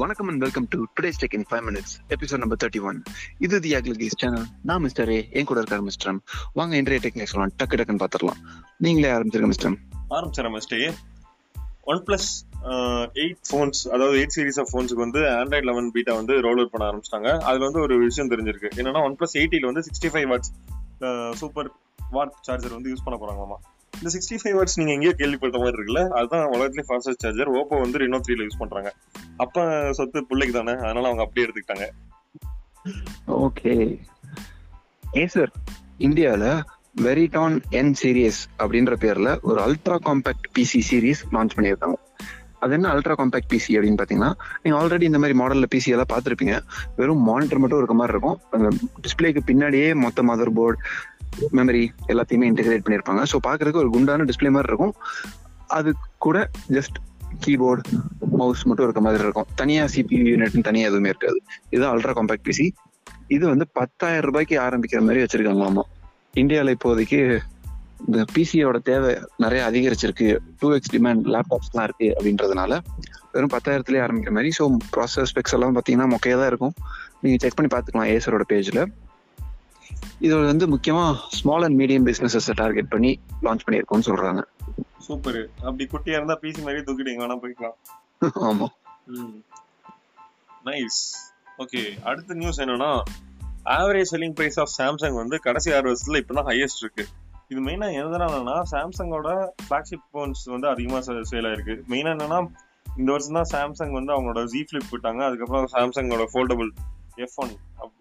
வணக்கம் and welcome to today's tech in five minutes episode number thirty one இது the அக்லிகேஸ் channel நான் mister A என் கூட இருக்காரு mister வாங்க இன்றைய டெக்னிக் சொல்லலாம் டக்கு டக்குன்னு பார்த்துடலாம் நீங்களே ஆரம்பிச்சிருங்க mister M. Mister A one plus eight phones அதாவது எயிட் சீரிஸ் ஆஃப் ஃபோன்ஸுக்கு வந்து ஆண்ட்ராய்ட் லெவன் பீட்டா வந்து ரோல் அவுட் பண்ண ஆரம்பிச்சிட்டாங்க. அதில் வந்து ஒரு விஷயம் தெரிஞ்சிருக்கு. என்னன்னா ஒன் பிளஸ் எயிட்டில வந்து sixty five watts super watt charger வந்து யூஸ் பண்ண போகிறாங்களாமா இந்த சிக்ஸ்டி ஃபைவ் வாட்ஸ் நீங்க எங்கேயோ கேள்விப்பட்ட மாதிரி இருக்குல்ல? அதுதான் உலகத்துலேயே ஃபாஸ்டஸ்ட் சார்ஜர் ஓப்போ வந்து ரெனோ த்ரீல யூஸ் பண்றாங்க. அப்ப சொத்து பிள்ளைக்கு தானே அதனால அவங்க அப்படியே எடுத்துக்கிட்டாங்க. ஓகே. ஏசர் இந்தியாவில் வெரிடான் என் சீரியஸ் அப்படின்ற பேர்ல ஒரு ultra compact PC series launch பண்ணியிருக்காங்க. அது என்ன அல்ட்ரா காம்பேக்ட் பிசி அப்படின்னு பார்த்தீங்கன்னா நீங்க ஆல்ரெடி இந்த மாதிரி மாடல்ல பிசி எல்லாம் பார்த்துருப்பீங்க. வெறும் மானிட்டர் மட்டும் இருக்க மாதிரி இருக்கும். அந்த டிஸ்பிளேக்கு பின்னாடியே மொத்த மதர் போர்டு மெமரி எல்லாத்தையுமே இன்டெகிரேட் பண்ணியிருப்பாங்க. ஸோ பார்க்கறதுக்கு ஒரு குண்டான டிஸ்பிளே மாதிரி இருக்கும். அது கூட ஜஸ்ட் கீபோர்டு மவுஸ் மட்டும் இருக்க மாதிரி இருக்கும். தனியா சிபியூ யூனிட்னு தனியா எதுவுமே இருக்காது. இதுதான் அல்ட்ரா காம்பேக்ட் பிசி இது வந்து பத்தாயிரம் ரூபாய்க்கு ஆரம்பிக்கிற மாதிரி வச்சிருக்காங்களாமா. இந்தியாவில் இப்போதைக்கு இந்த பிசியோட தேவை நிறைய அதிகரிச்சிருக்கு. டூ எக்ஸ் டிமாண்ட் லேப்டாப்ஸ்லாம் இருக்கு அப்படின்றதுனால வெறும் பத்தாயிரத்துலேயே ஆரம்பிக்கிற மாதிரி. ஸோ ப்ராசஸ் ஸ்பெக்ஸ் எல்லாம் பார்த்தீங்கன்னா மொக்கையாக தான் இருக்கும். நீங்கள் செக் பண்ணி பார்த்துக்கலாம் ஏசரோட பேஜில் இது வந்து முக்கியமாக ஸ்மால் அண்ட் மீடியம் பிஸ்னஸஸை டார்கெட் பண்ணி லான்ச் பண்ணியிருக்கோம்னு சொல்கிறாங்க சூப்பர் அப்படி குட்டியா இருந்தா பிசி மாதிரி தூக்கிட்டு எங்க வேணா போய்க்கலாம். ஆமாம் நைஸ் ஓகே அடுத்த நியூஸ் என்னன்னா average selling price of Samsung வந்து கடைசி ஆறு வருஷத்துல இப்பதான் ஹையஸ்ட் இருக்கு. இது மெயினா எதனாலனா சாம்சங்கோட ஃபிளாக்ஷிப் போன்ஸ் வந்து அதிகமா சேல் ஆயிருக்கு மெயினா என்னன்னா இந்த வருஷம் தான் சாம்சங் வந்து அவங்களோட ஜி ஃபிளிப் விட்டாங்க. அதுக்கப்புறம் சாம்சங்கோட ஃபோல்டபுள் எஃப் ஒன்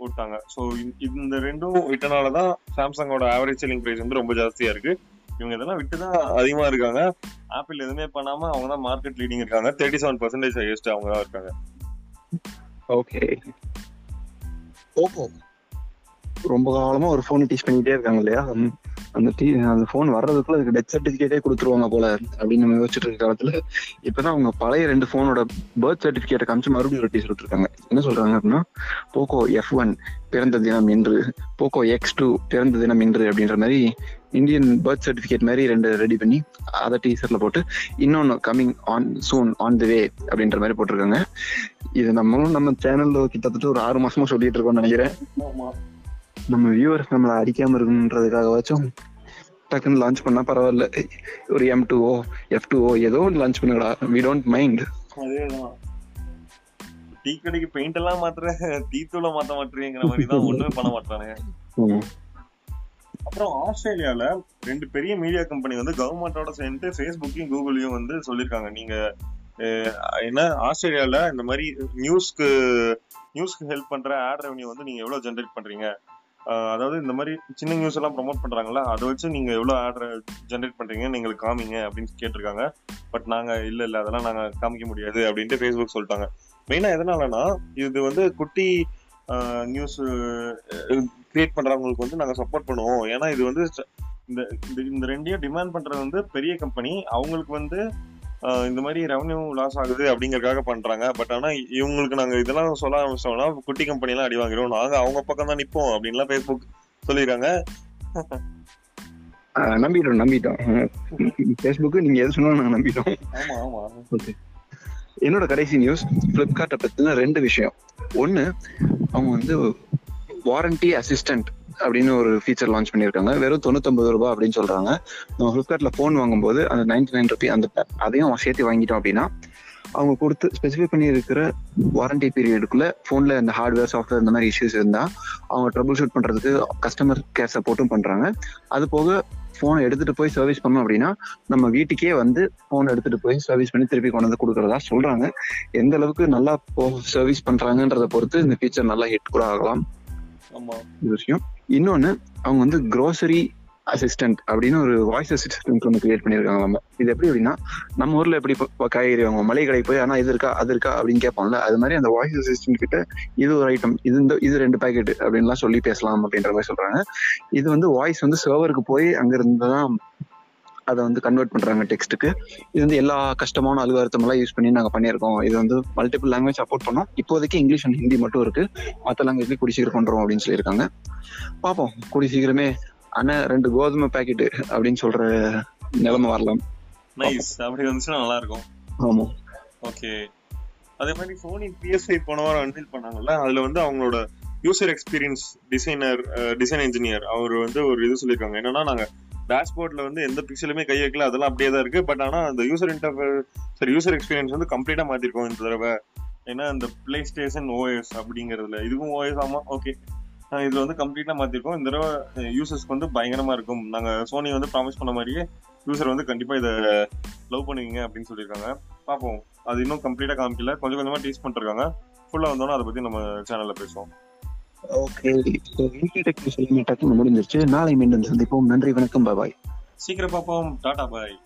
விட்டாங்க ஸோ இந்த ரெண்டும் விட்டனால தான் சாம்சங்கோட ஆவரேஜ் செல்லிங் பிரைஸ் வந்து ரொம்ப ஜாஸ்தியா இருக்கு. இவங்க இதெல்லாம் விட்டு தான் அதிகமா இருக்காங்க. ஆப்பிள் எதுவுமே பண்ணாம அவங்க தான் மார்க்கெட் லீடிங் இருக்காங்க. தேர்ட்டி செவன் பர்சன்டேஜ் ஹையஸ்ட் அவங்க தான் இருக்காங்க. ஓகே ஓப்போ ரொம்ப காலமா ஒரு ஃபோன் டீச் பண்ணிட்டே இருக்காங்க இல்லையா? அந்த- டி டீ அந்த ஃபோன் வர்றதுக்குள்ள அதுக்கு டெத் சர்டிஃபிகேட்டே கொடுத்துருவாங்க போல அப்படின்னு நம்ம யோசிச்சுட்டு இருக்க காலத்துல இப்பதான் அவங்க பழைய ரெண்டு ஃபோனோட பர்த் சர்டிபிகேட்டை காமிச்சு மறுபடியும் ஒரு டீச்சர் விட்டுருக்காங்க. என்ன சொல்றாங்க அப்படின்னா போக்கோ எஃப் ஒன் பிறந்த தினம் இன்று போக்கோ எக்ஸ் டூ பிறந்த தினம் இன்று அப்படின்ற மாதிரி இந்தியன் பர்த் சர்டிபிகேட் மாதிரி ரெண்டு ரெடி பண்ணி அதை டீசர்ல போட்டு இன்னொன்று coming on soon on the way அப்படின்ற மாதிரி போட்டிருக்காங்க. இது நம்மளும் நம்ம சேனல்ல கிட்டத்தட்ட ஒரு ஆறு மாசமா சொல்லிட்டு இருக்கோம்னு நினைக்கிறேன். நம்ம வியூவர்ஸ் நம்மளை அடிக்காம இருக்கணுன்றதுக்காகவாச்சும் டக்குன்னு லான்ச் பண்ணா பரவாயில்ல. ஒரு M two O F two O ஏதோ ஒன்று லான்ச் பண்ணுங்கடா. வி டோன்ட் மைண்ட் அதேதான். டீ கடைக்கு பெயிண்ட் எல்லாம் மாத்துற டீ தூளை மாத்த மாட்டேங்கிற மாதிரி தான் ஒண்ணுமே பண்ண மாட்டானுங்க. அப்புறம் ஆஸ்திரேலியால ரெண்டு பெரிய மீடியா கம்பெனி வந்து கவர்மெண்டோட சேர்ந்து ஃபேஸ்புக்கையும் கூகுளையும் வந்து சொல்லியிருக்காங்க. நீங்க என்ன ஆஸ்திரேலியால இந்த மாதிரி நியூஸ்க்கு நியூஸ்க்கு ஹெல்ப் பண்ற ஆட் ரெவன்யூ வந்து நீங்க எவ்வளவு ஜென்ரேட் பண்றீங்க? அதாவது இந்த மாதிரி சின்ன நியூஸ் எல்லாம் ப்ரொமோட் பண்றாங்கல்ல அதை வச்சு நீங்க எவ்வளவு ஆர்டர் ஜென்ரேட் பண்றீங்கன்னு எங்களுக்கு காமிங்க அப்படின்னு கேட்டிருக்காங்க. பட் நாங்க இல்ல இல்ல அதெல்லாம் நாங்க காமிக்க முடியாது அப்படின்ட்டு ஃபேஸ்புக் சொல்லிட்டாங்க. மெயினா எதனாலனா இது வந்து குட்டி நியூஸ் கிரியேட் பண்றவங்களுக்கு வந்து நாங்க சப்போர்ட் பண்ணுவோம். ஏன்னா இது வந்து இந்த இந்த- இந்த ரெண்டையும் டிமாண்ட் பண்றது வந்து பெரிய கம்பெனி அவங்களுக்கு வந்து இந்த மாதிரி ரெவன்யூ லாஸ் ஆகுது அப்படிங்கறதுக்காக பண்றாங்க. பட் ஆனா இவங்களுக்கு நாங்க இதெல்லாம் சொல்ல ஆரம்பிச்சோம்னா குட்டி கம்பெனி எல்லாம் அடி வாங்கிடும் நாங்க அவங்க பக்கம் தான் நிப்போம் அப்படின்லாம் ஃபேஸ்புக் சொல்லிருக்காங்க நம்பிட்டோம் நம்பிட்டோம். ஃபேஸ்புக்கு நீங்க எது சொன்னாலும் நாங்க நம்பிட்டோம். ஆமா ஆமா. ஓகே என்னோட கடைசி நியூஸ் ஃப்ளிப்கார்ட்டை பத்தின ரெண்டு விஷயம். ஒன்னு அவங்க வந்து வாரண்டி அசிஸ்டன்ட் அப்படின்னு ஒரு ஃபீச்சர் லான்ச் பண்ணியிருக்காங்க. வெறும் தொண்ணூத்தொன்பது ரூபாய் அப்படின்னு சொல்றாங்க. நம்ம ஃப்ளிப்கார்ட்ல ஃபோன் வாங்கும்போது அந்த நைன்டி நைன் ருபி அந்த அதையும் சேர்த்து வாங்கிட்டோம் அப்படின்னா அவங்க கொடுத்து ஸ்பெசிஃபை பண்ணி இருக்கிற வாரண்டி பீரியடுக்குள்ள ஃபோன்ல இந்த ஹார்ட்வேர் சாஃப்ட்வேர் இந்த மாதிரி இஷ்யூஸ் இருந்தா அவங்க ட்ரபிள் ஷூட் பண்றதுக்கு கஸ்டமர் கேர் சப்போர்ட்டும் பண்றாங்க. அது போக ஃபோனை எடுத்துட்டு போய் சர்வீஸ் பண்ணோம் அப்படின்னா நம்ம வீட்டுக்கே வந்து ஃபோன் எடுத்துட்டு போய் சர்வீஸ் பண்ணி திருப்பி கொண்டு வந்து கொடுக்கறதா சொல்றாங்க. எந்த அளவுக்கு நல்லா சர்வீஸ் பண்றாங்கன்றத பொறுத்து இந்த ஃபீச்சர் நல்லா ஹிட் கூட ஆகலாம். ஆமா. இது விஷயம். இன்னொன்னு அவங்க வந்து க்ரோசரி அசிஸ்டன்ட் அப்படின்னு ஒரு வாய்ஸ் அசிஸ்டன்ட் ஒன்று கிரியேட் பண்ணியிருக்காங்க நம்ம. இது எப்படி அப்படின்னா நம்ம ஊரில் எப்படி இப்போ காய்கறி வாங்குவோம் மலை கடைக்கு போய் ஆனால் இது இருக்கா அது இருக்கா? அப்படின்னு கேட்போம்ல. அது மாதிரி அந்த வாய்ஸ் அசிஸ்டன்ட் கிட்ட இது ஒரு ஐட்டம் இது இந்த இது ரெண்டு பேக்கெட் அப்படின்லாம் சொல்லி பேசலாம் அப்படின்ற மாதிரி சொல்கிறாங்க இது வந்து வாய்ஸ் வந்து சர்வருக்கு போய் அங்கே இருந்து தான் அதை வந்து கன்வெர்ட் பண்றாங்க டெக்ஸ்ட்டுக்கு இது வந்து எல்லா கஷ்டமான அலுவலகத்தம் எல்லாம் யூஸ் பண்ணி நாங்க பண்ணியிருக்கோம். இது வந்து மல்டிபிள் லாங்குவேஜ் சப்போர்ட் பண்ணோம். இப்போதைக்கு இங்கிலீஷ் அண்ட் ஹிந்தி மட்டும் இருக்கு. மற்ற லாங்குவேஜ்லயும் கூடி சீக்கிரம் பண்றோம் அப்படின்னு சொல்லியிருக்காங்க. பார்ப்போம் கூடி சீக்கிரமே அண்ணன் ரெண்டு கோதுமை பாக்கெட் அப்படின்னு சொல்ற நிலைமை வரலாம். நைஸ் அப்படி வந்துச்சுன்னா நல்லா இருக்கும் ஆமா. ஓகே அதே மாதிரி சோனி பிஎஸ்ஐ போன வாரம் அன்வீல் பண்ணாங்கல்ல அதுல வந்து அவங்களோட user experience designer design engineer அவர் வந்து ஒரு இது சொல்லியிருக்காங்க. என்னன்னா நாங்க டேஷ்போர்ட்ல வந்து எந்த பிக்சலுமே கை வைக்கல அதெல்லாம் அப்படியே தான் இருக்கு. பட் ஆனா அந்த யூசர் இன்டர்ஃபேர் சரி யூசர் எக்ஸ்பீரியன்ஸ் வந்து கம்ப்ளீட்டா மாத்திருக்கோம் இந்த தடவை. ஏன்னா இந்த பிளே ஸ்டேஷன் ஓஎஸ் அப்படிங்கிறதுல. இதுவும் ஓஎஸ் ஆமா? ஓகே இதுல வந்து கம்ப்ளீட்டா மாத்திருக்கோம். இந்த தடவை யூசர்ஸ்க்கு வந்து பயங்கரமா இருக்கும். நாங்க சோனி வந்து ப்ராமிஸ் பண்ண மாதிரியே யூசர் வந்து கண்டிப்பா இதை லவ் பண்ணுவீங்க அப்படின்னு சொல்லியிருக்காங்க. பார்ப்போம் அது இன்னும் கம்ப்ளீட்டா காமிக்கல. கொஞ்சம் கொஞ்சமா டீஸ் பண்ணிருக்காங்க. ஃபுல்லா வந்தோன்னா அதை பத்தி நம்ம சேனல்ல பேசுவோம். ஓகே. டெக் முடிஞ்சிருச்சு. நாளை மீண்டும் சந்திப்போம். நன்றி வணக்கம். பாய் சீக்கிரம் பார்ப்போம். டாடா பாய்.